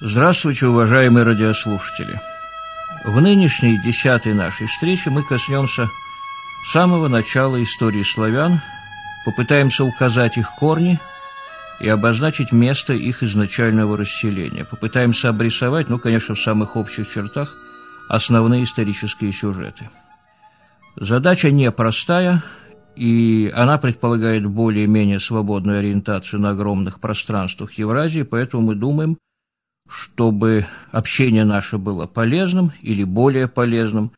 Здравствуйте, уважаемые радиослушатели! В нынешней десятой нашей встрече мы коснемся самого начала истории славян, попытаемся указать их корни и обозначить место их изначального расселения. Попытаемся обрисовать, ну, конечно, в самых общих чертах, основные исторические сюжеты. Задача непростая, и она предполагает более-менее свободную ориентацию на огромных пространствах Евразии, поэтому мы думаем, чтобы общение наше было полезным или более полезным,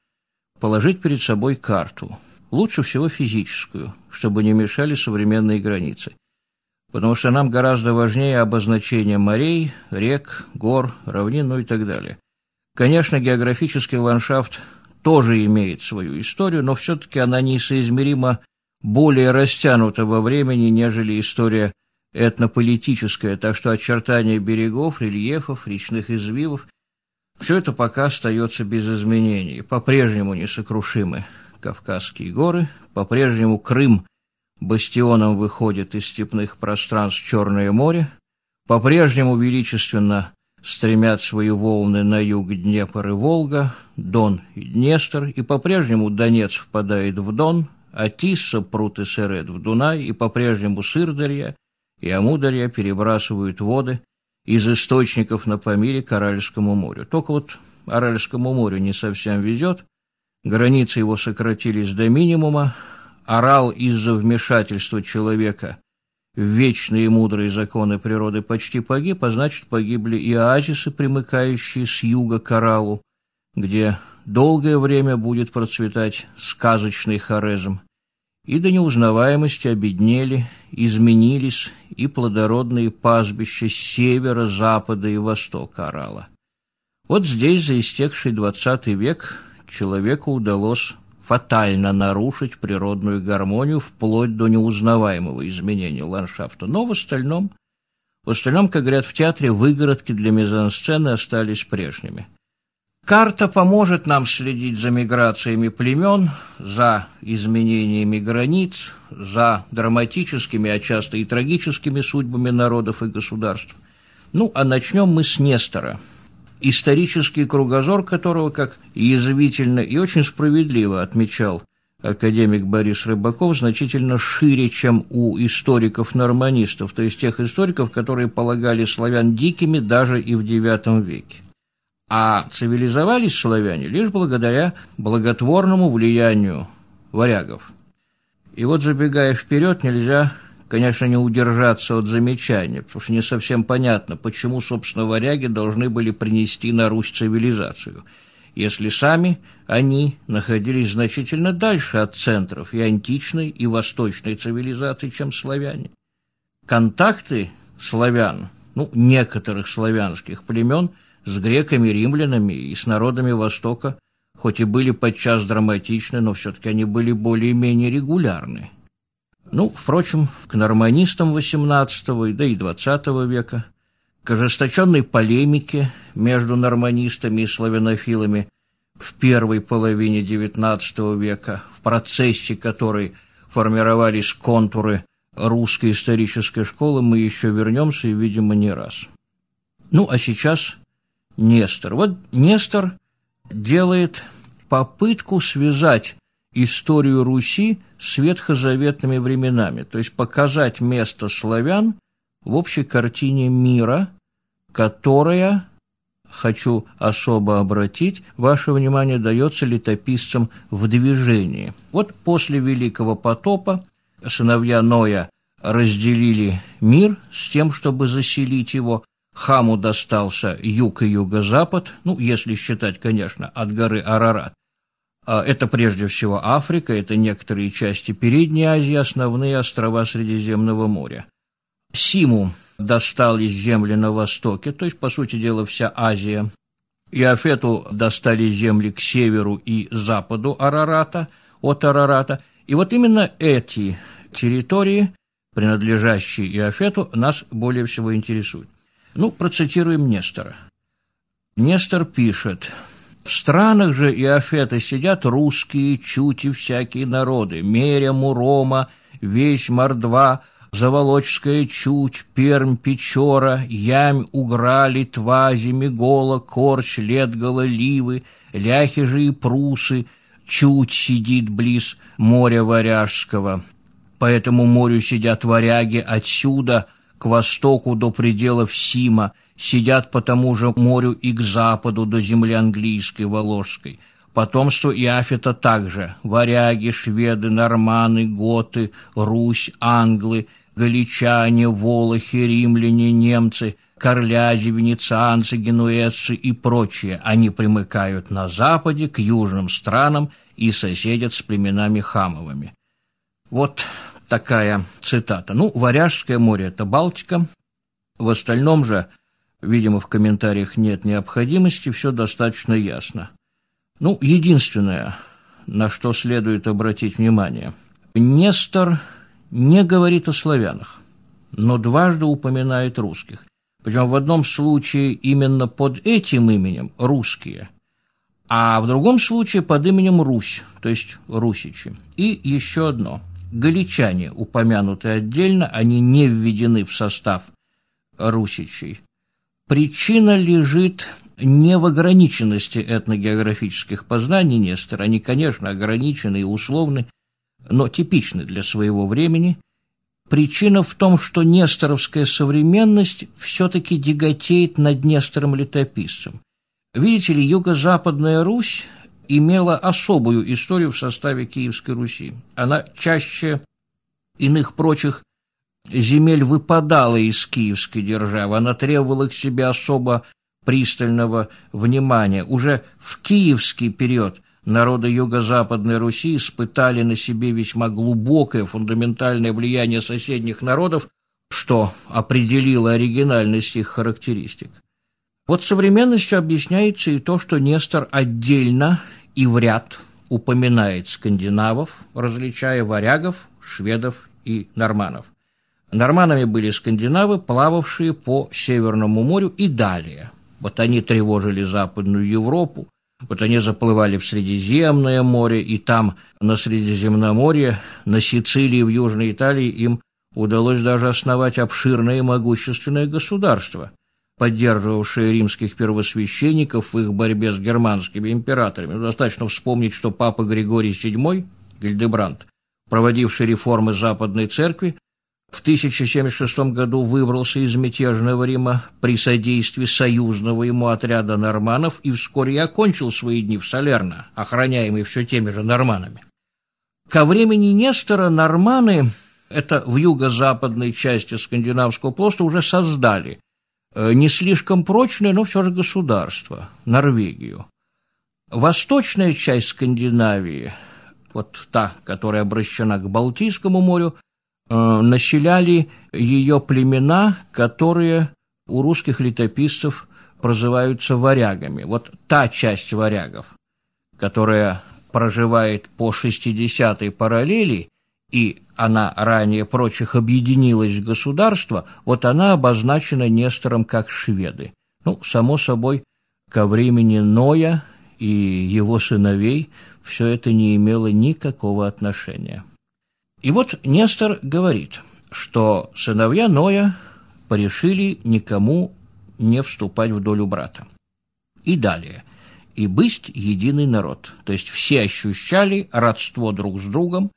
положить перед собой карту, лучше всего физическую, чтобы не мешали современные границы. Потому что нам гораздо важнее обозначение морей, рек, гор, равнин, ну и так далее. Конечно, географический ландшафт тоже имеет свою историю, но все-таки она несоизмеримо более растянута во времени, нежели история этнополитическое, так что очертания берегов, рельефов, речных извивов – все это пока остается без изменений. По-прежнему несокрушимы Кавказские горы, по-прежнему Крым бастионом выходит из степных пространств Черное море, по-прежнему величественно стремят свои волны на юг Днепр и Волга, Дон и Днестр, и по-прежнему Донец впадает в Дон, а Тисса, Прут и Серет в Дунай, и по-прежнему Сырдарья – и Амударья перебрасывают воды из источников на Памире к Аральскому морю. Только вот Аральскому морю не совсем везет, границы его сократились до минимума, Арал из-за вмешательства человека в вечные мудрые законы природы почти погиб, а значит погибли и оазисы, примыкающие с юга к Аралу, где долгое время будет процветать сказочный хорезм и до неузнаваемости обеднели, изменились и плодородные пастбища с севера, запада и востока Орала. Вот здесь за истекший двадцатый век человеку удалось фатально нарушить природную гармонию вплоть до неузнаваемого изменения ландшафта. Но в остальном, в остальном, как говорят в театре, выгородки для мизансцены остались прежними – Карта поможет нам следить за миграциями племен, за изменениями границ, за драматическими, а часто и трагическими судьбами народов и государств. Ну, а начнем мы с Нестора, исторический кругозор которого, как язвительно и очень справедливо отмечал академик Борис Рыбаков, значительно шире, чем у историков-норманистов, то есть тех историков, которые полагали славян дикими даже и в IX веке а цивилизовались славяне лишь благодаря благотворному влиянию варягов. И вот, забегая вперед, нельзя, конечно, не удержаться от замечания, потому что не совсем понятно, почему, собственно, варяги должны были принести на Русь цивилизацию, если сами они находились значительно дальше от центров и античной, и восточной цивилизации, чем славяне. Контакты славян, ну, некоторых славянских племен – с греками, римлянами и с народами Востока, хоть и были подчас драматичны, но все-таки они были более-менее регулярны. Ну, впрочем, к норманистам XVIII да и XX века, к ожесточенной полемике между норманистами и славянофилами в первой половине XIX века, в процессе которой формировались контуры русской исторической школы, мы еще вернемся и, видимо, не раз. Ну, а сейчас Нестор. Вот Нестор делает попытку связать историю Руси с ветхозаветными временами, то есть показать место славян в общей картине мира, которая, хочу особо обратить, ваше внимание дается летописцам в движении. Вот после Великого потопа сыновья Ноя разделили мир с тем, чтобы заселить его, Хаму достался юг и юго-запад, ну, если считать, конечно, от горы Арарат. А это прежде всего Африка, это некоторые части Передней Азии, основные острова Средиземного моря. Симу достались земли на востоке, то есть, по сути дела, вся Азия. Иофету достали земли к северу и западу Арарата, от Арарата. И вот именно эти территории, принадлежащие Иофету, нас более всего интересуют. Ну, процитируем Нестора. Нестор пишет, «В странах же Иофета сидят русские, чути всякие народы, Меря, Мурома, весь Мордва, Заволочская Чуть, Пермь, Печора, Ямь, Угра, Литва, Зимегола, Корч, Летгола, Ливы, Ляхижи и Прусы, Чуть сидит близ моря Варяжского. По этому морю сидят варяги отсюда, к востоку до пределов Сима, сидят по тому же морю и к западу до земли английской, Воложской. Потомство Иафета также – варяги, шведы, норманы, готы, Русь, англы, галичане, волохи, римляне, немцы, корлязи, венецианцы, генуэзцы и прочие. Они примыкают на западе к южным странам и соседят с племенами хамовыми. Вот такая цитата. Ну, Варяжское море – это Балтика. В остальном же, видимо, в комментариях нет необходимости, все достаточно ясно. Ну, единственное, на что следует обратить внимание. Нестор не говорит о славянах, но дважды упоминает русских. Причем в одном случае именно под этим именем «русские», а в другом случае под именем Русь, то есть русичи. И еще одно. Галичане упомянуты отдельно, они не введены в состав русичей. Причина лежит не в ограниченности этногеографических познаний Нестора, они, конечно, ограничены и условны, но типичны для своего времени. Причина в том, что несторовская современность все-таки деготеет над Нестором-летописцем. Видите ли, юго-западная Русь имела особую историю в составе Киевской Руси. Она чаще иных прочих земель выпадала из киевской державы, она требовала к себе особо пристального внимания. Уже в киевский период народы Юго-Западной Руси испытали на себе весьма глубокое фундаментальное влияние соседних народов, что определило оригинальность их характеристик. Вот современностью объясняется и то, что Нестор отдельно и в ряд упоминает скандинавов, различая варягов, шведов и норманов. Норманами были скандинавы, плававшие по Северному морю и далее. Вот они тревожили Западную Европу, вот они заплывали в Средиземное море, и там, на Средиземноморье, на Сицилии, в Южной Италии, им удалось даже основать обширное и могущественное государство, поддерживавшее римских первосвященников в их борьбе с германскими императорами. Достаточно вспомнить, что папа Григорий VII, Гильдебранд, проводивший реформы Западной Церкви, в 1076 году выбрался из мятежного Рима при содействии союзного ему отряда норманов и вскоре окончил свои дни в Салерно, охраняемый все теми же норманами. Ко времени Нестора норманы, это в юго-западной части скандинавского полуострова, уже создали не слишком прочное, но все же государство, Норвегию. Восточная часть Скандинавии, вот та, которая обращена к Балтийскому морю, Э, населяли ее племена, которые у русских летописцев прозываются варягами. Вот та часть варягов, которая проживает по 60-й параллели, и она ранее прочих объединилась в государство, вот она обозначена Нестором как шведы. Ну, само собой, ко времени Ноя и его сыновей все это не имело никакого отношения. И вот Нестор говорит, что сыновья Ноя порешили никому не вступать в долю брата. И далее. И быть единый народ. То есть все ощущали родство друг с другом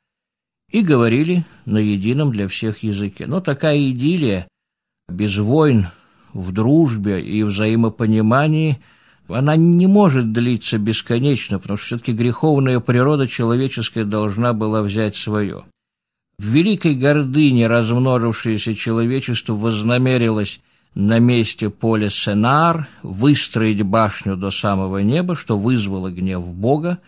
и говорили на едином для всех языке. Но такая идиллия без войн, в дружбе и взаимопонимании, она не может длиться бесконечно, потому что все-таки греховная природа человеческая должна была взять свое. В великой гордыне размножившееся человечество вознамерилось на месте поля Сенар выстроить башню до самого неба, что вызвало гнев Бога,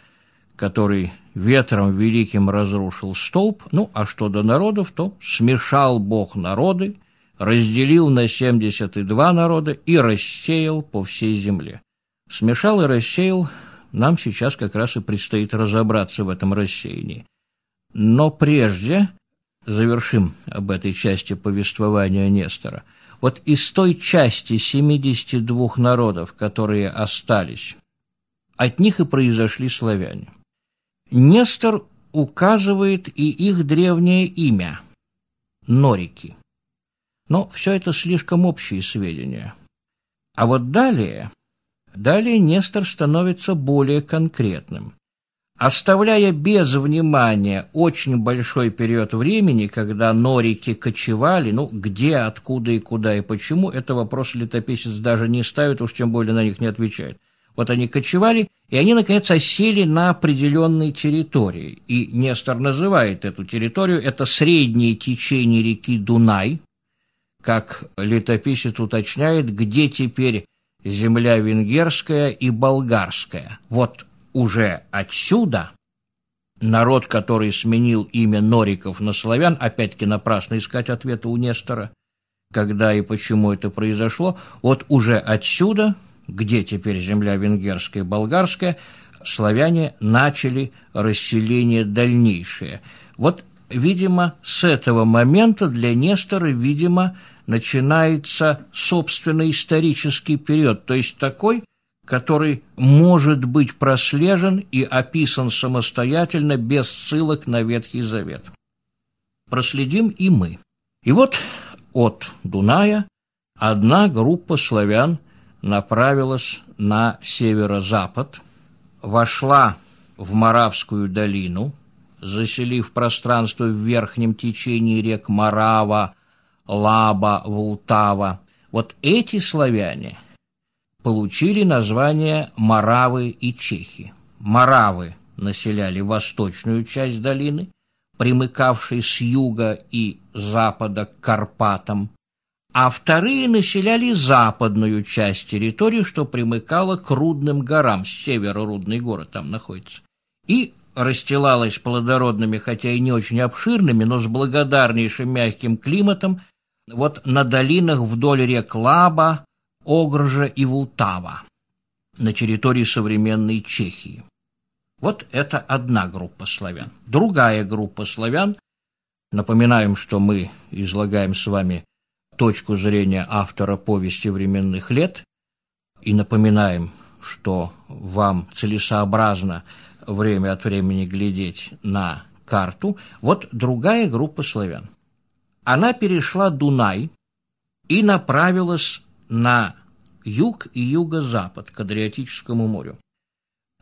который ветром великим разрушил столб, ну, а что до народов, то смешал Бог народы, разделил на семьдесят и два народа и рассеял по всей земле. Смешал и рассеял, нам сейчас как раз и предстоит разобраться в этом рассеянии. Но прежде завершим об этой части повествования Нестора. Вот из той части 72 народов, которые остались, от них и произошли славяне. Нестор указывает и их древнее имя. норики. Но все это слишком общие сведения. А вот далее, далее Нестор становится более конкретным. Оставляя без внимания очень большой период времени, когда норики кочевали, ну, где, откуда и куда и почему, это вопрос летописец даже не ставит, уж тем более на них не отвечает. Вот они кочевали, и они, наконец, осели на определенной территории. И Нестор называет эту территорию, это среднее течение реки Дунай, как летописец уточняет, где теперь земля венгерская и болгарская. Вот уже отсюда народ, который сменил имя Нориков на славян, опять-таки напрасно искать ответа у Нестора, когда и почему это произошло, вот уже отсюда, где теперь земля венгерская и болгарская, славяне начали расселение дальнейшее. Вот, видимо, с этого момента для Нестора, видимо, начинается собственный исторический период, то есть такой, который может быть прослежен и описан самостоятельно без ссылок на Ветхий Завет. Проследим и мы. И вот от Дуная одна группа славян направилась на северо-запад, вошла в Моравскую долину, заселив пространство в верхнем течении рек Марава, Лаба, Волтава. Вот эти славяне – получили название Моравы и Чехи. Моравы населяли восточную часть долины, примыкавшей с юга и запада к Карпатам, а вторые населяли западную часть территории, что примыкало к Рудным горам, с севера Рудный город там находится, и расстилалась плодородными, хотя и не очень обширными, но с благодарнейшим мягким климатом, вот на долинах вдоль рек Лаба, Огржа и Вултава на территории современной Чехии. Вот это одна группа славян. Другая группа славян, напоминаем, что мы излагаем с вами точку зрения автора повести временных лет, и напоминаем, что вам целесообразно время от времени глядеть на карту, вот другая группа славян. Она перешла Дунай и направилась на юг и юго-запад к Адриатическому морю.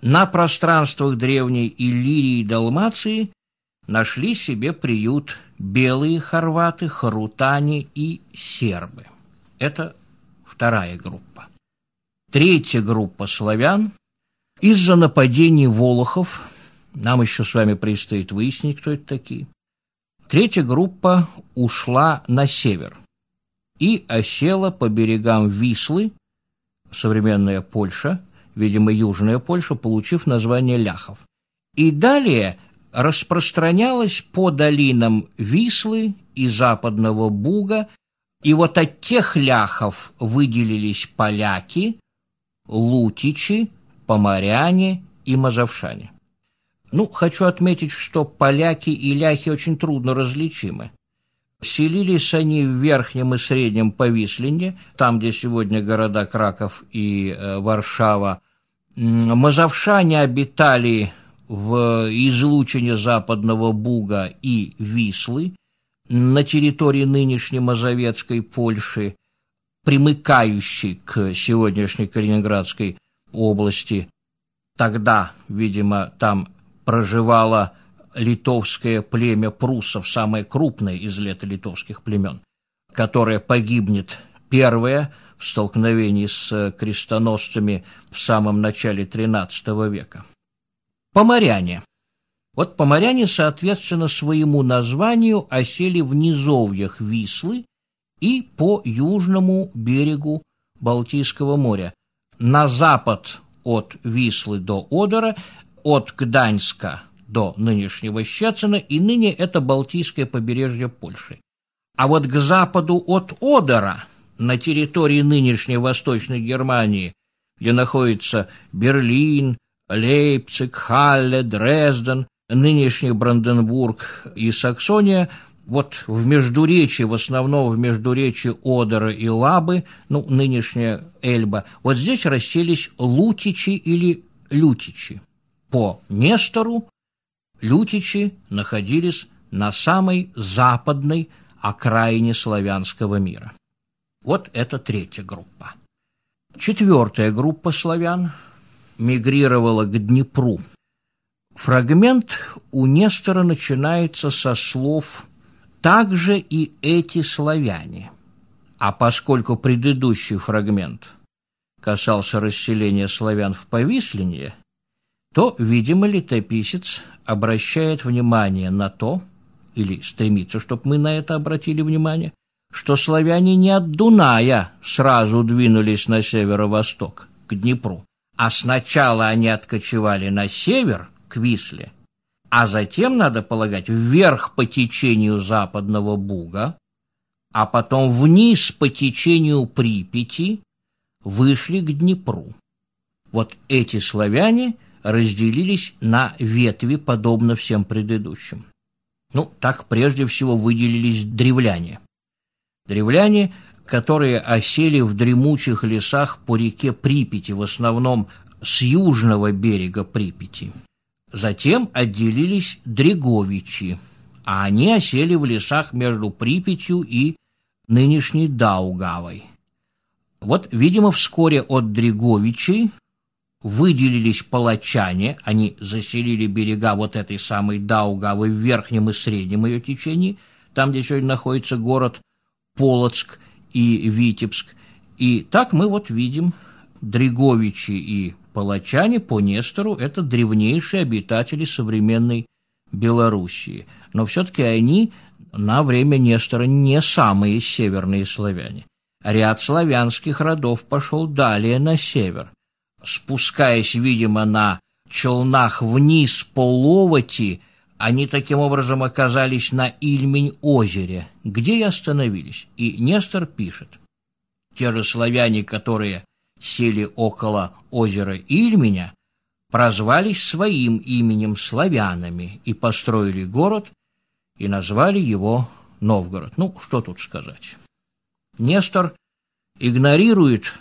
На пространствах древней Иллирии и Далмации нашли себе приют белые хорваты, харутане и сербы. Это вторая группа. Третья группа славян из-за нападений волохов, нам еще с вами предстоит выяснить, кто это такие, третья группа ушла на север – и осела по берегам Вислы, современная Польша, видимо, Южная Польша, получив название ляхов. И далее распространялась по долинам Вислы и Западного Буга, и вот от тех ляхов выделились поляки, лутичи, поморяне и мазовшане. Ну, хочу отметить, что поляки и ляхи очень трудно различимы. Селились они в Верхнем и Среднем Повислине, там, где сегодня города Краков и э, Варшава. Мазовшане обитали в излучине Западного Буга и Вислы, на территории нынешней Мазовецкой Польши, примыкающей к сегодняшней Калининградской области. Тогда, видимо, там проживало литовское племя прусов, самое крупное из летолитовских племен, которое погибнет первое в столкновении с крестоносцами в самом начале XIII века. Поморяне. Вот поморяне, соответственно, своему названию осели в низовьях Вислы и по южному берегу Балтийского моря. На запад от Вислы до Одера, от Гданьска до нынешнего Щецина, и ныне это Балтийское побережье Польши. А вот к западу от Одера, на территории нынешней Восточной Германии, где находится Берлин, Лейпциг, Халле, Дрезден, нынешний Бранденбург и Саксония, вот в междуречии, в основном в междуречии Одера и Лабы, ну, нынешняя Эльба, вот здесь расселись лутичи или лютичи. По Нестору Лютичи находились на самой западной, окраине славянского мира. Вот это третья группа. Четвертая группа славян мигрировала к Днепру. Фрагмент у Нестора начинается со слов «также и эти славяне». А поскольку предыдущий фрагмент касался расселения славян в Повислине, то, видимо, летописец обращает внимание на то, или стремится, чтобы мы на это обратили внимание, что славяне не от Дуная сразу двинулись на северо-восток, к Днепру, а сначала они откочевали на север, к Висле, а затем, надо полагать, вверх по течению западного Буга, а потом вниз по течению Припяти, вышли к Днепру. Вот эти славяне разделились на ветви, подобно всем предыдущим. Ну, так прежде всего выделились древляне. Древляне, которые осели в дремучих лесах по реке Припяти, в основном с южного берега Припяти. Затем отделились Дреговичи, а они осели в лесах между Припятью и нынешней Даугавой. Вот, видимо, вскоре от Дреговичей выделились палачане, они заселили берега вот этой самой Даугавы в верхнем и среднем ее течении, там, где сегодня находится город Полоцк и Витебск. И так мы вот видим Дреговичи и палачане по Нестору – это древнейшие обитатели современной Белоруссии. Но все-таки они на время Нестора не самые северные славяне. Ряд славянских родов пошел далее на север – спускаясь, видимо, на челнах вниз по Ловоти, они таким образом оказались на Ильмень-озере, где и остановились. И Нестор пишет, те же славяне, которые сели около озера Ильменя, прозвались своим именем славянами и построили город и назвали его Новгород. Ну, что тут сказать. Нестор игнорирует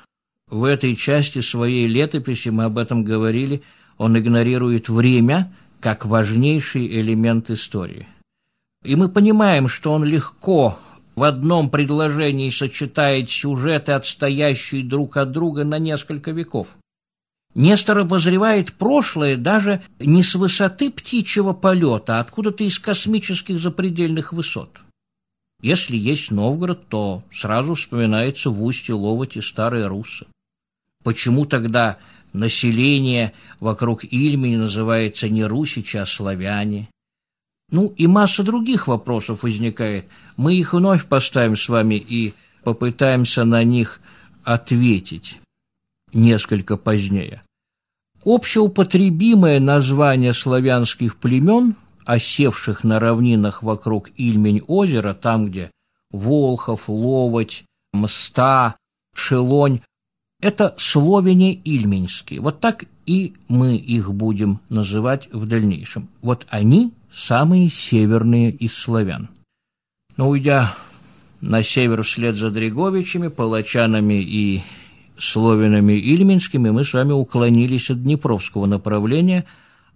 в этой части своей летописи, мы об этом говорили, он игнорирует время как важнейший элемент истории. И мы понимаем, что он легко в одном предложении сочетает сюжеты, отстоящие друг от друга на несколько веков. Нестор обозревает прошлое даже не с высоты птичьего полета, а откуда-то из космических запредельных высот. Если есть Новгород, то сразу вспоминается в устье Ловоти старые Русы. Почему тогда население вокруг Ильмени называется не русичи, а славяне? Ну и масса других вопросов возникает. Мы их вновь поставим с вами и попытаемся на них ответить несколько позднее. Общеупотребимое название славянских племен, осевших на равнинах вокруг Ильмень-озера, там, где Волхов, Ловоть, Мста, Шелонь, это словения ильменские. Вот так и мы их будем называть в дальнейшем. Вот они самые северные из славян. Но уйдя на север вслед за Дреговичами, палачанами и словинами ильменскими, мы с вами уклонились от Днепровского направления,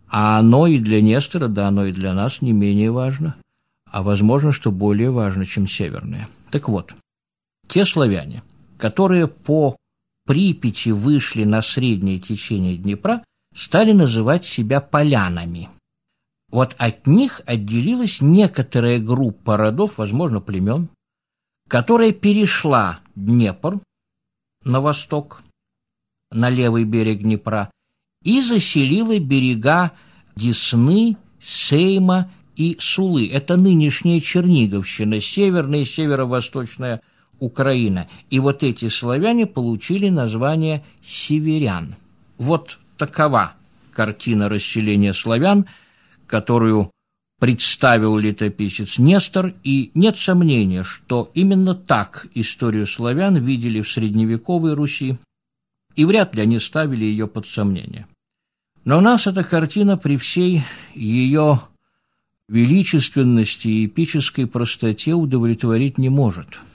а оно и для Нестора, да, оно и для нас не менее важно, а возможно, что более важно, чем северное. Так вот, те славяне, которые по Припяти вышли на среднее течение Днепра, стали называть себя полянами. Вот от них отделилась некоторая группа родов, возможно, племен, которая перешла Днепр на восток, на левый берег Днепра, и заселила берега Десны, Сейма и Сулы. Это нынешняя Черниговщина, северная и северо-восточная Украина. И вот эти славяне получили название северян. Вот такова картина расселения славян, которую представил летописец Нестор, и нет сомнения, что именно так историю славян видели в средневековой Руси, и вряд ли они ставили ее под сомнение. Но нас эта картина при всей ее величественности и эпической простоте удовлетворить не может –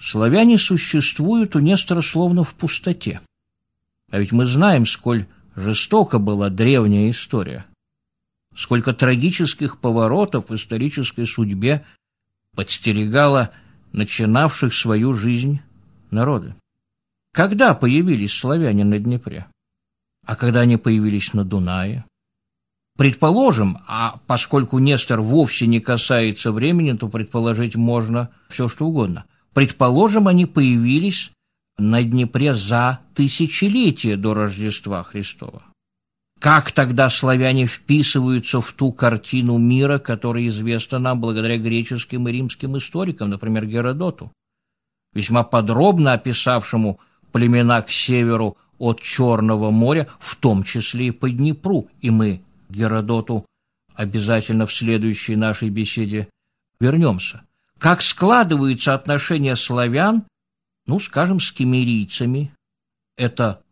Славяне существуют у Нестора словно в пустоте. А ведь мы знаем, сколь жестока была древняя история, сколько трагических поворотов в исторической судьбе подстерегала начинавших свою жизнь народы. Когда появились славяне на Днепре? А когда они появились на Дунае? Предположим, а поскольку Нестор вовсе не касается времени, то предположить можно все, что угодно. Предположим, они появились на Днепре за тысячелетие до Рождества Христова. Как тогда славяне вписываются в ту картину мира, которая известна нам благодаря греческим и римским историкам, например, Геродоту, весьма подробно описавшему племена к северу от Черного моря, в том числе и по Днепру, и мы Геродоту обязательно в следующей нашей беседе вернемся. Как складываются отношения славян, ну, скажем, с кемерийцами, это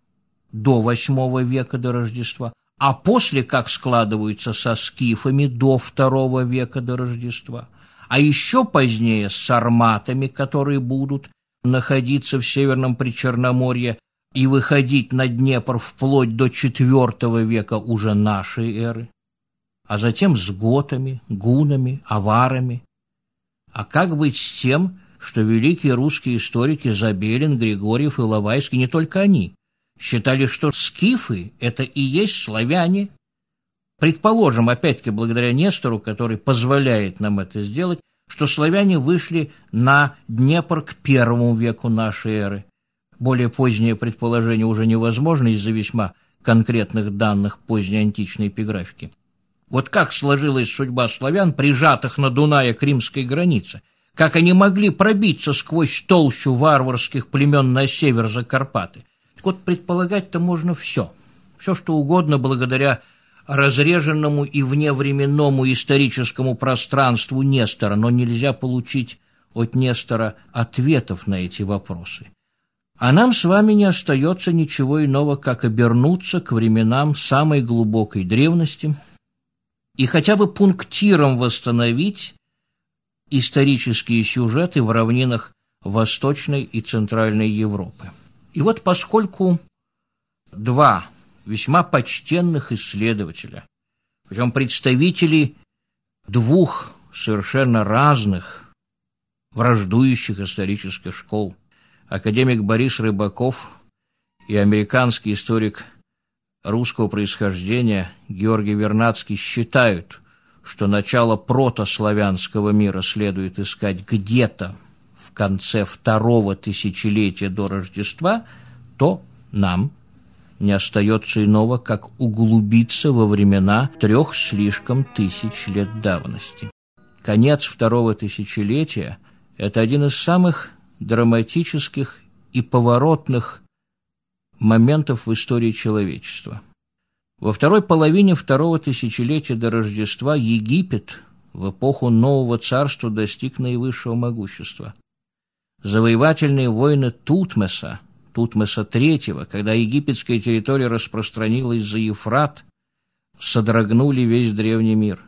до восьмого века до Рождества, а после как складываются со скифами до второго века до Рождества, а еще позднее с сарматами, которые будут находиться в Северном Причерноморье и выходить на Днепр вплоть до IV века уже нашей эры, а затем с готами, гунами, аварами. А как быть с тем, что великие русские историки Забелин, Григорьев и Лавайский, не только они, считали, что скифы – это и есть славяне. Предположим, опять-таки, благодаря Нестору, который позволяет нам это сделать, что славяне вышли на Днепр к первому веку нашей эры. Более позднее предположение уже невозможно из-за весьма конкретных данных поздней античной эпиграфики. Вот как сложилась судьба славян, прижатых на Дунае к римской границе, как они могли пробиться сквозь толщу варварских племен на север за Карпаты, так вот, предполагать-то можно все. Все, что угодно, благодаря разреженному и вневременному историческому пространству Нестора, но нельзя получить от Нестора ответов на эти вопросы. А нам с вами не остается ничего иного, как обернуться к временам самой глубокой древности и хотя бы пунктиром восстановить исторические сюжеты в равнинах Восточной и Центральной Европы. И вот поскольку два весьма почтенных исследователя, причем представители двух совершенно разных враждующих исторических школ, академик Борис Рыбаков и американский историк русского происхождения Георгий Вернадский считают, что начало протославянского мира следует искать где-то в конце второго тысячелетия до Рождества, то нам не остается иного, как углубиться во времена трех слишком тысяч лет давности. Конец второго тысячелетия – это один из самых драматических и поворотных моментов в истории человечества. Во второй половине второго тысячелетия до Рождества Египет в эпоху Нового Царства достиг наивысшего могущества – завоевательные войны Тутмеса, Тутмеса III, когда египетская территория распространилась за Ефрат, содрогнули весь древний мир.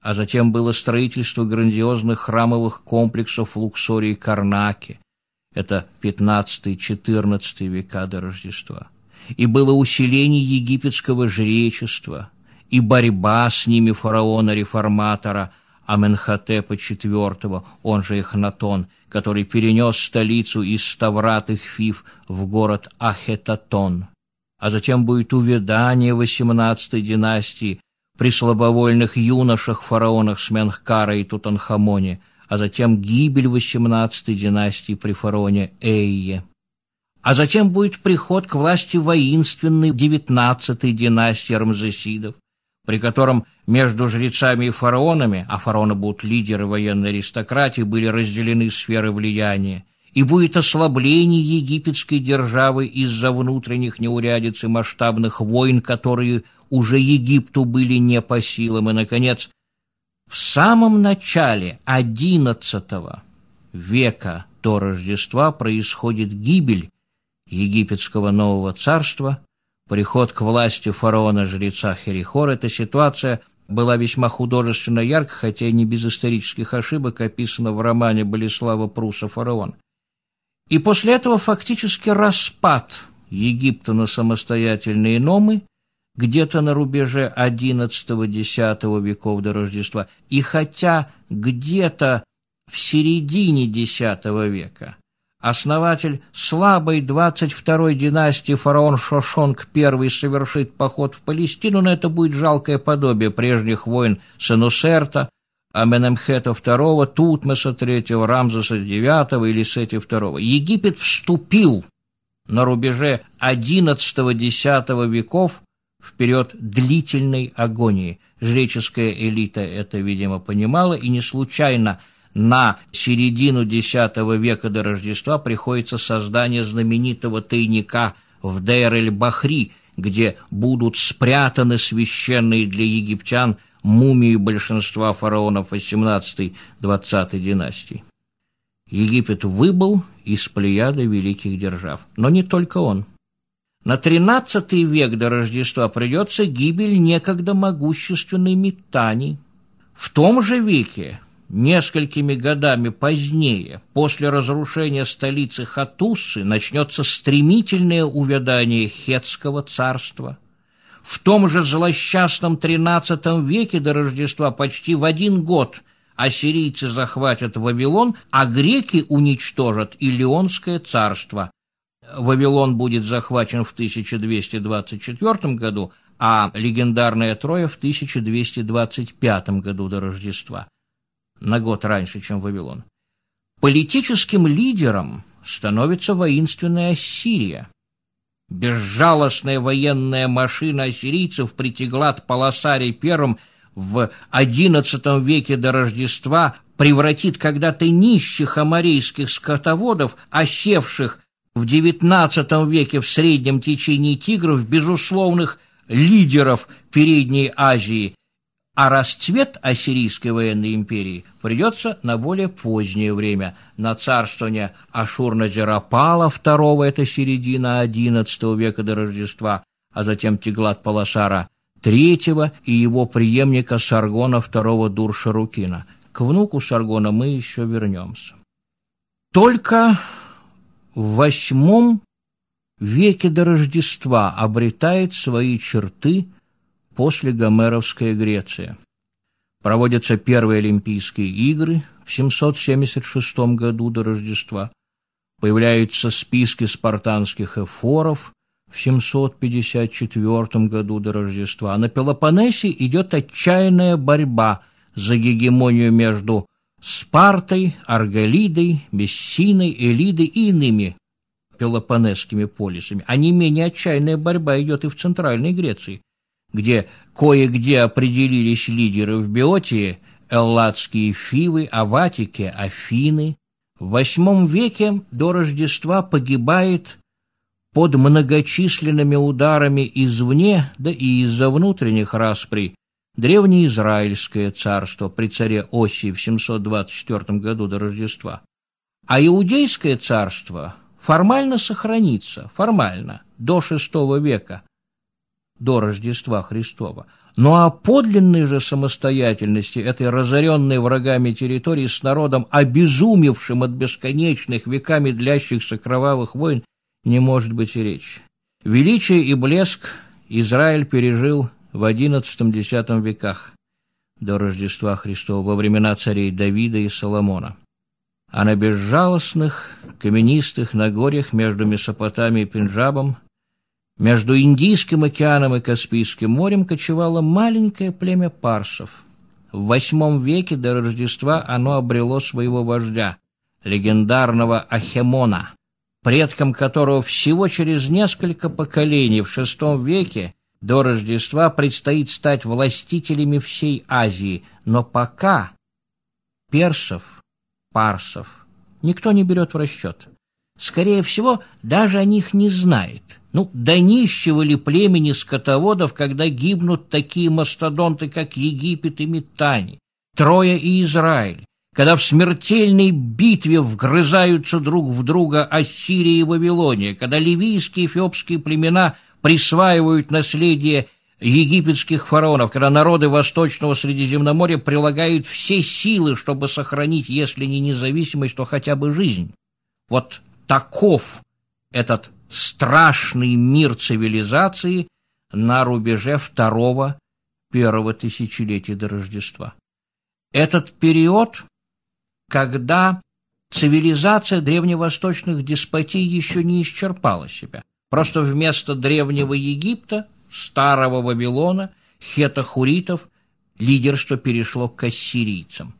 А затем было строительство грандиозных храмовых комплексов в Луксоре и Карнаке. Это 15-14 века до Рождества. И было усиление египетского жречества, и борьба с ними фараона-реформатора Аменхотепа IV, он же Эхнатон, который перенес столицу из Ставрат их Фив в город Ахетатон. А затем будет увядание XVIII династии при слабовольных юношах фараонах Сменхкара и Тутанхамоне, а затем гибель XVIII династии при фараоне Эйе. А затем будет приход к власти воинственной XIX династии Рамзесидов, при котором между жрецами и фараонами, а фараоны будут лидеры военной аристократии, были разделены сферы влияния, и будет ослабление египетской державы из-за внутренних неурядиц и масштабных войн, которые уже Египту были не по силам, и, наконец, в самом начале XI века до Рождества происходит гибель египетского нового царства, приход к власти фараона-жреца Херихор, эта ситуация была весьма художественно ярко, хотя и не без исторических ошибок, описана в романе Болеслава Пруса «Фараон». И после этого фактически распад Египта на самостоятельные номы где-то на рубеже XI-X веков до Рождества. И хотя где-то в середине X века. Основатель слабой 22-й династии фараон Шошонг I совершит поход в Палестину, но это будет жалкое подобие прежних войн Сенусерта, Аменемхета II, Тутмеса III, Рамзеса IX или Сети II. Египет вступил на рубеже XI-X веков в период длительной агонии. Жреческая элита это, видимо, понимала, и не случайно на середину X века до Рождества приходится создание знаменитого тайника в Дейр-эль-Бахри, где будут спрятаны священные для египтян мумии большинства фараонов XVIII-XX династий. Египет выбыл из плеяды великих держав, но не только он. На XIII век до Рождества придется гибель некогда могущественной Митани. В том же веке, несколькими годами позднее, после разрушения столицы Хатуссы, начнется стремительное увядание Хетского царства. В том же злосчастном XIII веке до Рождества почти в один год – ассирийцы захватят Вавилон, а греки уничтожат Илионское царство. Вавилон будет захвачен в 1224 году, а легендарная Троя в 1225 году до Рождества, на год раньше, чем Вавилон. Политическим лидером становится воинственная Ассирия. Безжалостная военная машина ассирийцев при Тиглат-Паласаре I в XI веке до Рождества превратит когда-то нищих аморейских скотоводов, осевших в XIX веке в среднем течении тигров, безусловных лидеров Передней Азии, а расцвет Ассирийской военной империи придется на более позднее время, на царствование Ашур-Назирапала II, это середина XI века до Рождества, а затем Тиглат-Паласара третьего и его преемника Саргона второго Дур-Шарукина. К внуку Саргона мы еще вернемся. Только в восьмом веке до Рождества обретает свои черты после Гомеровская Греция. Проводятся первые Олимпийские игры в 776 году до Рождества. Появляются списки спартанских эфоров, в 754 году до Рождества. На Пелопоннесе идет отчаянная борьба за гегемонию между Спартой, Арголидой, Мессиной, Элидой и иными пелопонесскими полисами. А не менее отчаянная борьба идет и в Центральной Греции, где кое-где определились лидеры в Биотии, элладские Фивы, а в Атике – Афины. В VIII веке до Рождества погибает под многочисленными ударами извне, да и из-за внутренних распри, древнеизраильское царство при царе Осии в 724 году до Рождества. А иудейское царство формально сохранится, формально, до VI века, до Рождества Христова. Ну а подлинной же самостоятельности этой разоренной врагами территории с народом, обезумевшим от бесконечных веками длящихся кровавых войн, не может быть и речи. Величие и блеск Израиль пережил в XI-X веках до Рождества Христова во времена царей Давида и Соломона. А на безжалостных, каменистых Нагорьях между Месопотамией и Пенджабом, между Индийским океаном и Каспийским морем кочевало маленькое племя парсов. В VIII веке до Рождества оно обрело своего вождя, легендарного Ахемона, предкам которого всего через несколько поколений в VI веке до Рождества предстоит стать властителями всей Азии, но пока персов, парсов никто не берет в расчет. Скорее всего, даже о них не знает. Ну, до нищего ли племени скотоводов, когда гибнут такие мастодонты, как Египет и Метани, Троя и Израиль, когда в смертельной битве вгрызаются друг в друга Ассирия и Вавилония, когда ливийские и эфиопские племена присваивают наследие египетских фараонов, когда народы Восточного Средиземноморья прилагают все силы, чтобы сохранить, если не независимость, то хотя бы жизнь. Вот таков этот страшный мир цивилизации на рубеже второго первого тысячелетия до Рождества. Этот период когда цивилизация древневосточных деспотий еще не исчерпала себя. Просто вместо древнего Египта, старого Вавилона, хетохуритов, лидерство перешло к ассирийцам.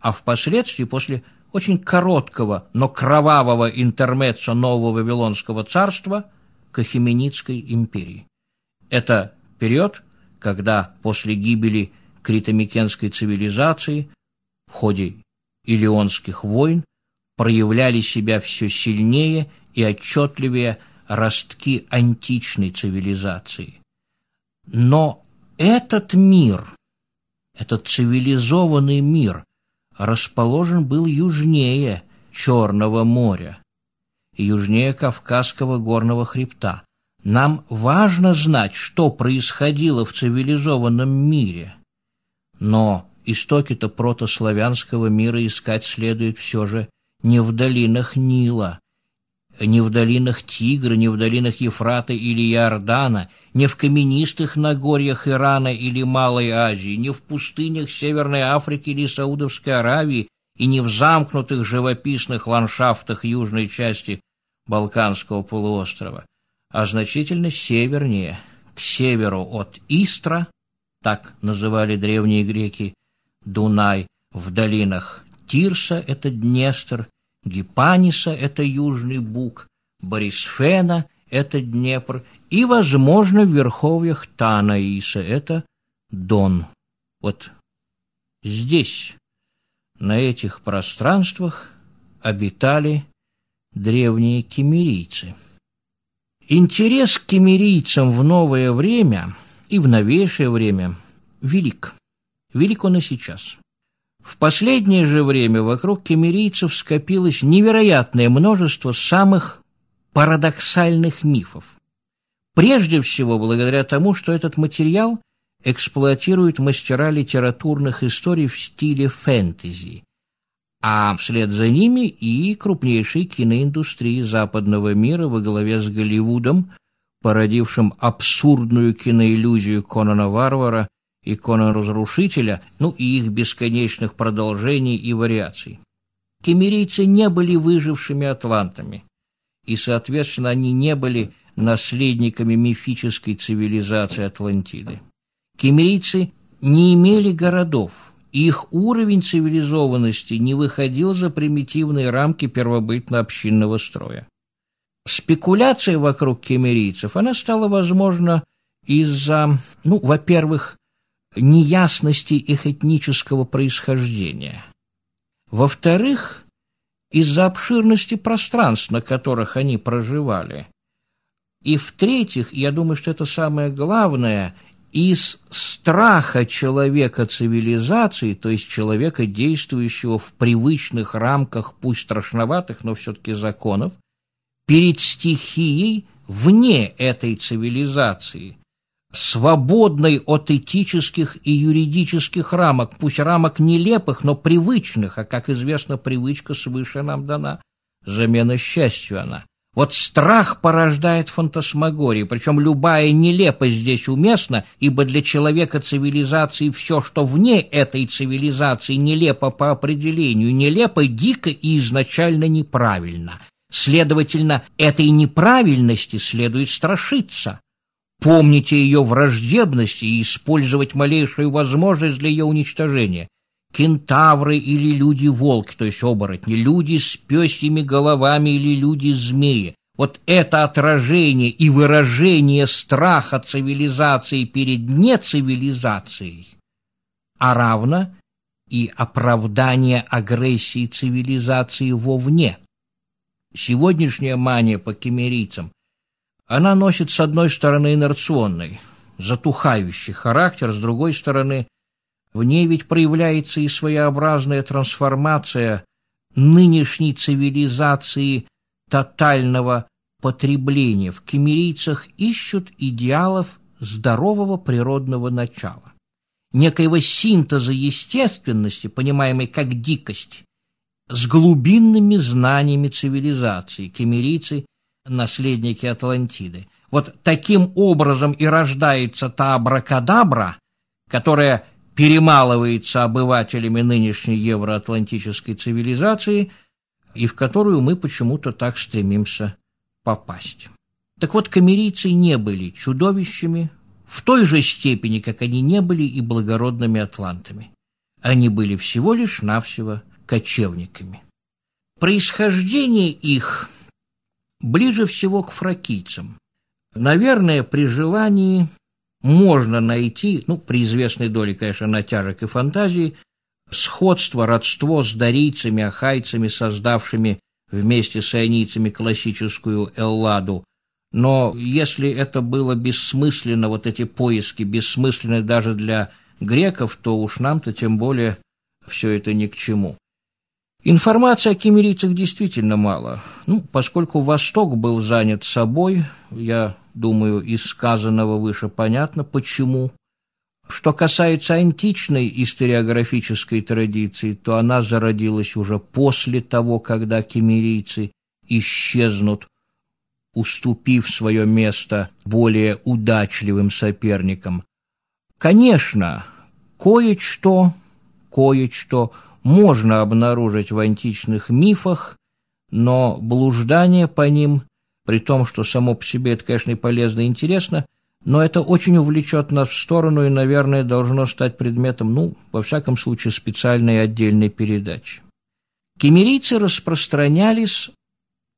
А впоследствии, после очень короткого, но кровавого интермеццо нового Вавилонского царства, к Ахименидской империи. Это период, когда после гибели критомикенской цивилизации в ходе Илионских войн проявляли себя все сильнее и отчетливее ростки античной цивилизации. Но этот мир, этот цивилизованный мир, расположен был южнее Черного моря, южнее Кавказского горного хребта. Нам важно знать, что происходило в цивилизованном мире. Но истоки-то протославянского мира искать следует все же не в долинах Нила, не в долинах Тигра, не в долинах Ефрата или Иордана, не в каменистых Нагорьях Ирана или Малой Азии, не в пустынях Северной Африки или Саудовской Аравии и не в замкнутых живописных ландшафтах южной части Балканского полуострова, а значительно севернее, к северу от Истра, так называли древние греки, Дунай, в долинах Тирса – это Днестр, Гипаниса – это Южный Буг, Борисфена – это Днепр, и, возможно, в верховьях Танаиса – это Дон. Вот здесь, на этих пространствах, обитали древние кемерийцы. Интерес к кемерийцам в новое время и в новейшее время велик. Велик он и сейчас. В последнее же время вокруг кемерийцев скопилось невероятное множество самых парадоксальных мифов. Прежде всего благодаря тому, что этот материал эксплуатируют мастера литературных историй в стиле фэнтези, а вслед за ними и крупнейшие киноиндустрии западного мира во главе с Голливудом, породившим абсурдную киноиллюзию Конана Варвара и Конан Разрушителя, ну и их бесконечных продолжений и вариаций. Кемерийцы не были выжившими атлантами, и, соответственно, они не были наследниками мифической цивилизации Атлантиды. Кемерийцы не имели городов, их уровень цивилизованности не выходил за примитивные рамки первобытно-общинного строя. Спекуляция вокруг кемерийцев, она стала возможна из-за, ну, во-первых, неясности их этнического происхождения. Во-вторых, из-за обширности пространств, на которых они проживали. И в-третьих, я думаю, что это самое главное, из страха человека цивилизации, то есть человека, действующего в привычных рамках, пусть страшноватых, но все-таки законов, перед стихией вне этой цивилизации, свободной от этических и юридических рамок, пусть рамок нелепых, но привычных, а, как известно, привычка свыше нам дана, замена счастью она. Вот страх порождает фантасмагорию, причем любая нелепость здесь уместна, ибо для человека цивилизации все, что вне этой цивилизации, нелепо по определению, нелепо, дико и изначально неправильно. Следовательно, этой неправильности следует страшиться. Помните ее враждебность и использовать малейшую возможность для ее уничтожения кентавры или люди-волки, то есть оборотни, люди с пёсьими головами или люди-змеи. Вот это отражение и выражение страха цивилизации перед нецивилизацией, а равно и оправдание агрессии цивилизации вовне. Сегодняшняя мания по кемерийцам, она носит с одной стороны инерционный, затухающий характер, с другой стороны в ней ведь проявляется и своеобразная трансформация нынешней цивилизации тотального потребления. В кемерийцах ищут идеалов здорового природного начала, некоего синтеза естественности, понимаемой как дикость, с глубинными знаниями цивилизации, кемерийцы – наследники Атлантиды. Вот таким образом и рождается та абракадабра, которая перемалывается обывателями нынешней евроатлантической цивилизации и в которую мы почему-то так стремимся попасть. Так вот, камерийцы не были чудовищами в той же степени, как они не были и благородными атлантами. Они были всего лишь навсего кочевниками. Происхождение их ближе всего к фракийцам. Наверное, при желании можно найти, ну, при известной доле, конечно, натяжек и фантазии, сходство, родство с дарийцами, ахайцами, создавшими вместе с ионийцами классическую Элладу. Но если это было бессмысленно, вот эти поиски бессмысленны даже для греков, то уж нам-то тем более все это ни к чему. Информации о кемерийцах действительно мало. Ну, поскольку Восток был занят собой, я думаю, из сказанного выше понятно, почему. Что касается античной историографической традиции, то она зародилась уже после того, когда кемерийцы исчезнут, уступив свое место более удачливым соперникам. Конечно, кое-что, кое-что можно обнаружить в античных мифах, но блуждание по ним, при том, что само по себе это, конечно, и полезно и интересно, но это очень увлечет нас в сторону и, наверное, должно стать предметом, ну, во всяком случае, специальной отдельной передачи. Кемерийцы распространялись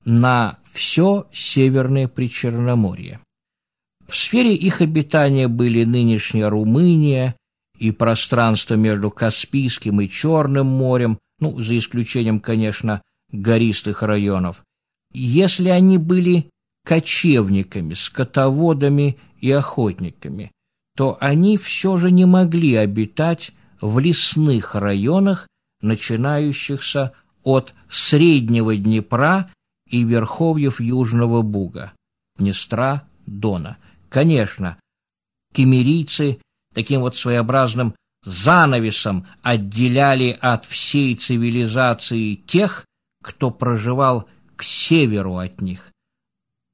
на все Северное Причерноморье. В сфере их обитания были нынешняя Румыния, и пространство между Каспийским и Черным морем, ну, за исключением, конечно, гористых районов, если они были кочевниками, скотоводами и охотниками, то они все же не могли обитать в лесных районах, начинающихся от Среднего Днепра и верховьев Южного Буга, Днестра, Дона. Конечно, кемерийцы таким вот своеобразным занавесом отделяли от всей цивилизации тех, кто проживал к северу от них.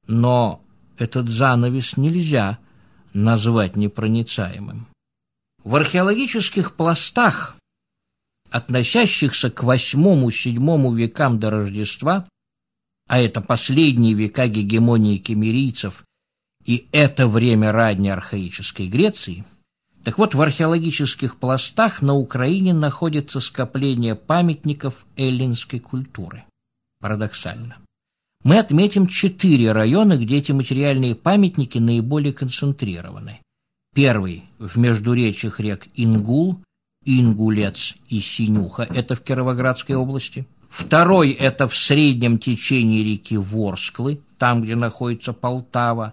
Но этот занавес нельзя назвать непроницаемым. В археологических пластах, относящихся к восьмому-седьмому векам до Рождества, а это последние века гегемонии кемерийцев и это время ранней архаической Греции – так вот, в археологических пластах на Украине находится скопление памятников эллинской культуры. Парадоксально. Мы отметим четыре района, где эти материальные памятники наиболее концентрированы. Первый – в междуречьях рек Ингул, Ингулец и Синюха, это в Кировоградской области. Второй – это в среднем течении реки Ворсклы, там, где находится Полтава.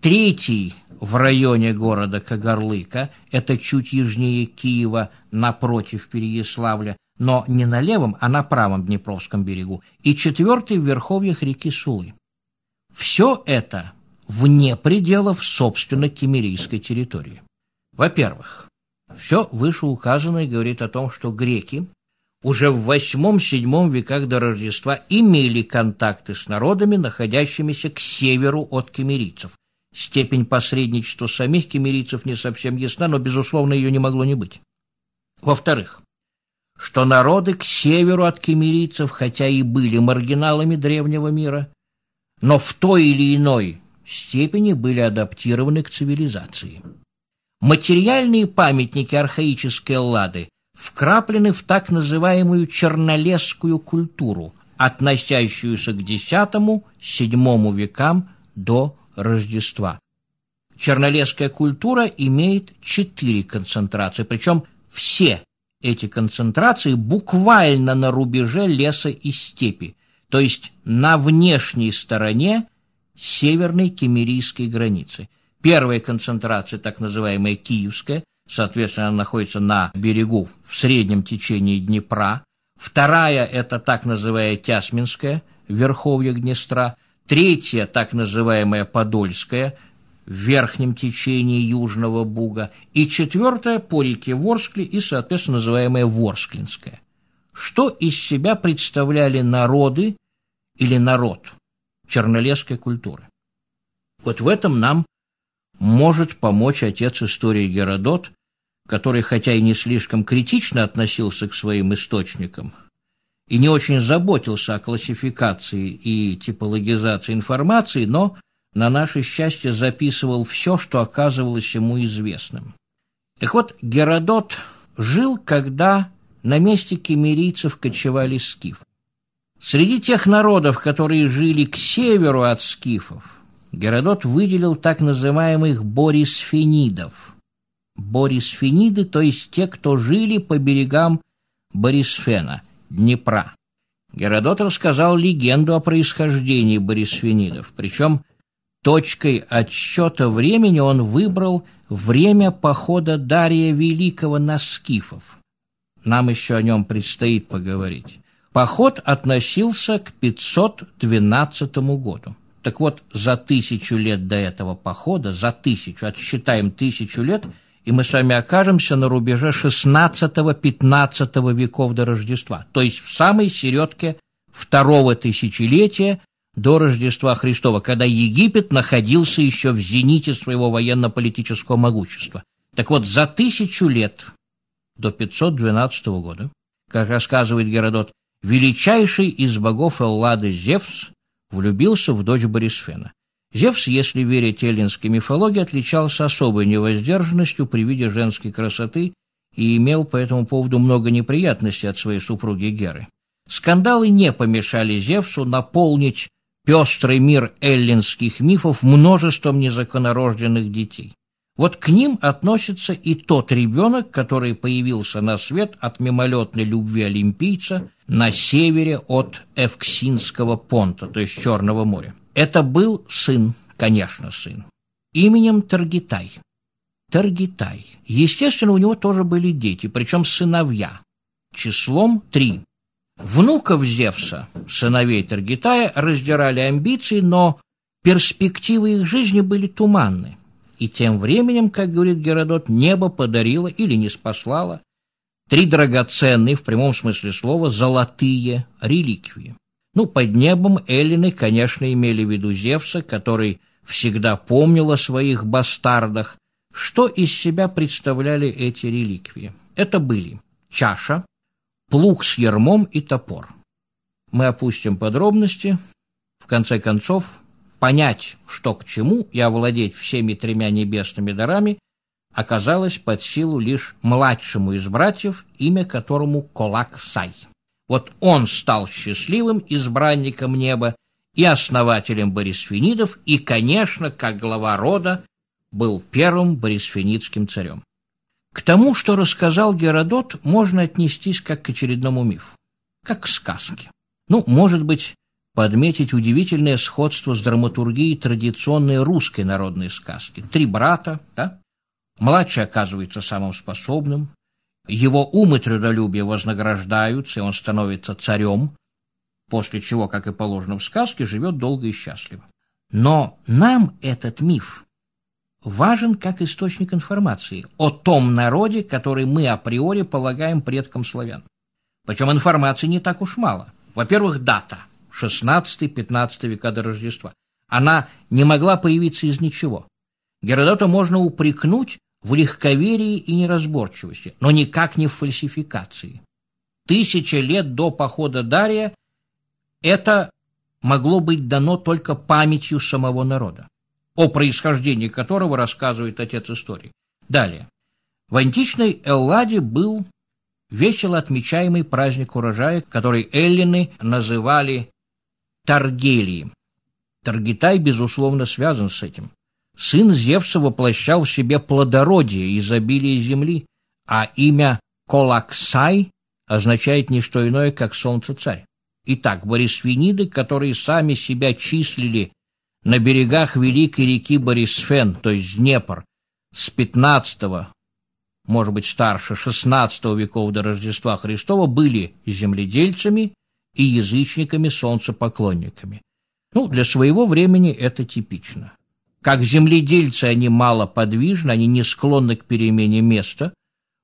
Третий в районе города Кагарлыка, это чуть южнее Киева, напротив Переяславля, но не на левом, а на правом Днепровском берегу, и четвертый в верховьях реки Сулы. Все это вне пределов, собственно, кемерийской территории. Во-первых, все вышеуказанное говорит о том, что греки уже в восьмом-седьмом веках до Рождества имели контакты с народами, находящимися к северу от кемерийцев, Степень посредничества самих кемерийцев не совсем ясна, но, безусловно, ее не могло не быть. Во-вторых, что народы к северу от кемерийцев, хотя и были маргиналами древнего мира, но в той или иной степени были адаптированы к цивилизации. Материальные памятники архаической Эллады вкраплены в так называемую чернолесскую культуру, относящуюся к X-VII векам до Рождества. Чернолесская культура имеет четыре концентрации, причем все эти концентрации буквально на рубеже леса и степи, то есть на внешней стороне северной кемерийской границы. Первая концентрация, так называемая киевская, соответственно, она находится на берегу в среднем течении Днепра. Вторая – это так называемая Тясминская, верховье Днестра – третья, так называемая Подольская, в верхнем течении Южного Буга, и четвертая по реке Ворскли и, соответственно, называемая Ворсклинская. Что из себя представляли народы или народ чернолесской культуры? Вот в этом нам может помочь отец истории Геродот, который, хотя и не слишком критично относился к своим источникам, и не очень заботился о классификации и типологизации информации, но на наше счастье записывал все, что оказывалось ему известным. Так вот, Геродот жил, когда на месте кемерийцев кочевали скифы. Среди тех народов, которые жили к северу от скифов, Геродот выделил так называемых борисфенидов. Борисфениды, то есть те, кто жили по берегам Борисфена, Днепра. Геродот рассказал легенду о происхождении борисфенидов, причем точкой отсчета времени он выбрал время похода Дария Великого на скифов. Нам еще о нем предстоит поговорить. Поход относился к 512 году. Так вот, за тысячу лет до этого похода, за тысячу, отсчитаем тысячу лет, и мы с вами окажемся на рубеже 16-15 веков до Рождества, то есть в самой середке второго тысячелетия до Рождества Христова, когда Египет находился еще в зените своего военно-политического могущества. Так вот, за тысячу лет до 512 года, как рассказывает Геродот, величайший из богов Эллады Зевс влюбился в дочь Борисфена. Зевс, если верить эллинской мифологии, отличался особой невоздержанностью при виде женской красоты и имел по этому поводу много неприятностей от своей супруги Геры. Скандалы не помешали Зевсу наполнить пестрый мир эллинских мифов множеством незаконорожденных детей. Вот к ним относится и тот ребенок, который появился на свет от мимолетной любви олимпийца на севере от Эвксинского понта, то есть Черного моря. Это был сын, конечно, сын, именем Таргитай. Таргитай. Естественно, у него тоже были дети, причем сыновья, числом три. Внуков Зевса, сыновей Таргитая, раздирали амбиции, но перспективы их жизни были туманны. И тем временем, как говорит Геродот, небо подарило или не спаслало три драгоценные, в прямом смысле слова, золотые реликвии. Ну, под небом эллины, конечно, имели в виду Зевса, который всегда помнил о своих бастардах. Что из себя представляли эти реликвии? Это были чаша, плуг с ермом и топор. Мы опустим подробности. В конце концов, понять, что к чему, и овладеть всеми тремя небесными дарами оказалось под силу лишь младшему из братьев, имя которому Колак Сай. Вот он стал счастливым избранником неба и основателем Борисфенидов, и, конечно, как глава рода, был первым борисфенидским царем. К тому, что рассказал Геродот, можно отнестись как к очередному мифу, как к сказке. Ну, может быть, подметить удивительное сходство с драматургией традиционной русской народной сказки. Три брата, да? Младший оказывается самым способным, его ум и трудолюбие вознаграждаются, и он становится царем, после чего, как и положено в сказке, живет долго и счастливо. Но нам этот миф важен как источник информации о том народе, который мы априори полагаем предком славян. Причем информации не так уж мало. Во-первых, дата – 16-15 века до Рождества. Она не могла появиться из ничего. Геродота можно упрекнуть в легковерии и неразборчивости, но никак не в фальсификации. Тысяча лет до похода Дария это могло быть дано только памятью самого народа, о происхождении которого рассказывает отец истории. Далее. В античной Элладе был весело отмечаемый праздник урожая, который эллины называли Таргелием. Таргитай, безусловно, связан с этим. Сын Зевса воплощал в себе плодородие и изобилие земли, а имя Колаксай означает не что иное, как солнце-царь. Итак, Борисфениды, которые сами себя числили на берегах великой реки Борисфен, то есть Днепр, с 15 может быть старше 16 веков до Рождества Христова, были земледельцами и язычниками-солнцепоклонниками. Ну, для своего времени это типично. Как земледельцы они мало подвижны, они не склонны к перемене места,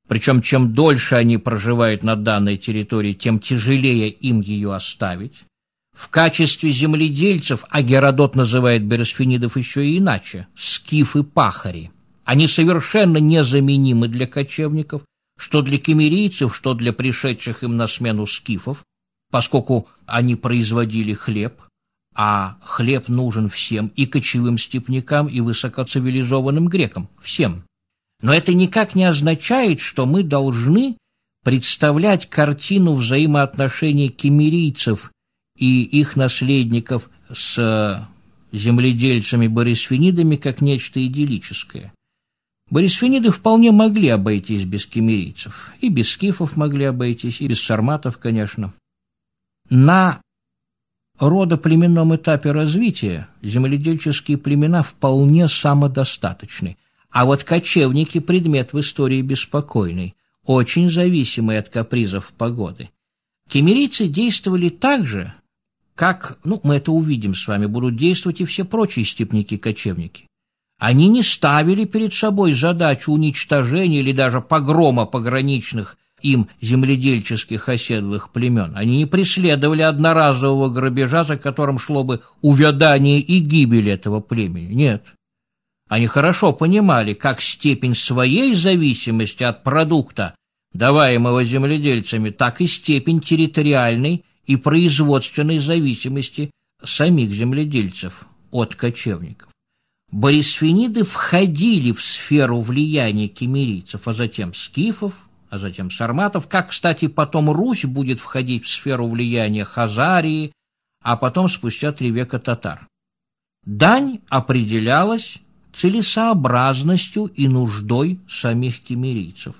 причем чем дольше они проживают на данной территории, тем тяжелее им ее оставить. В качестве земледельцев, а Геродот называет бересфинидов еще и иначе – скифы-пахари. Они совершенно незаменимы для кочевников, что для кемерийцев, что для пришедших им на смену скифов, поскольку они производили хлеб, а хлеб нужен всем, и кочевым степнякам, и высокоцивилизованным грекам, всем. Но это никак не означает, что мы должны представлять картину взаимоотношений кемерийцев и их наследников с земледельцами-борисфенидами как нечто идиллическое. Борисфениды вполне могли обойтись без кемерийцев, и без скифов могли обойтись, и без сарматов, конечно. На родоплеменном этапе развития земледельческие племена вполне самодостаточны, а вот кочевники – предмет в истории беспокойный, очень зависимый от капризов погоды. Кемерийцы действовали так же, как, ну, мы это увидим с вами, будут действовать и все прочие степники-кочевники. Они не ставили перед собой задачу уничтожения или даже погрома пограничных им земледельческих оседлых племен. Они не преследовали одноразового грабежа, за которым шло бы увядание и гибель этого племени. Нет. Они хорошо понимали, как степень своей зависимости от продукта, даваемого земледельцами, так и степень территориальной и производственной зависимости самих земледельцев от кочевников. Борисфениды входили в сферу влияния кемерийцев, а затем скифов, а затем сарматов, как, кстати, потом Русь будет входить в сферу влияния Хазарии, а потом спустя три века татар. Дань определялась целесообразностью и нуждой самих кемерийцев.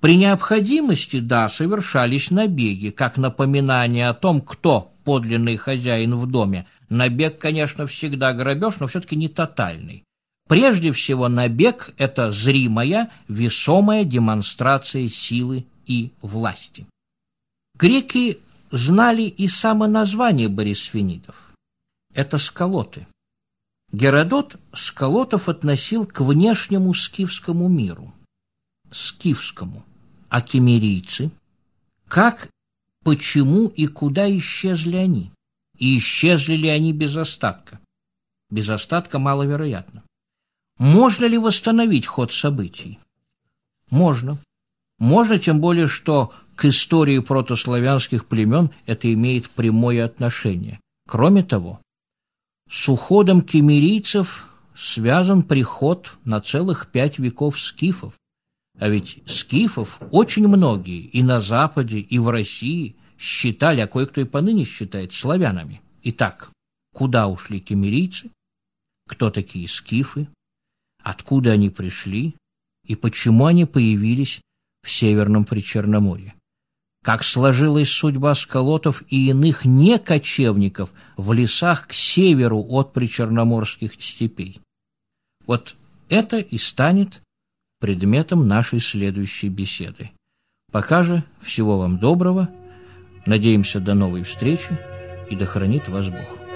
При необходимости, да, совершались набеги, как напоминание о том, кто подлинный хозяин в доме. Набег, конечно, всегда грабеж, но все-таки не тотальный. Прежде всего, набег – это зримая, весомая демонстрация силы и власти. Греки знали и само название борисфенидов. Это сколоты. Геродот сколотов относил к внешнему скифскому миру. Скифскому а кемерийцы? Как, почему и куда исчезли они? И исчезли ли они без остатка? Без остатка маловероятно. Можно ли восстановить ход событий? Можно. Можно, тем более, что к истории протославянских племен это имеет прямое отношение. Кроме того, с уходом кемерийцев связан приход на целых пять веков скифов, а ведь скифов очень многие и на Западе, и в России считали, а кое-кто и поныне считает, славянами. Итак, куда ушли кемерийцы? Кто такие скифы? Откуда они пришли? И почему они появились в Северном Причерноморье? Как сложилась судьба сколотов и иных некочевников в лесах к северу от причерноморских степей? Вот это и станет предметом нашей следующей беседы. Пока же всего вам доброго, надеемся до новой встречи и да хранит вас Бог.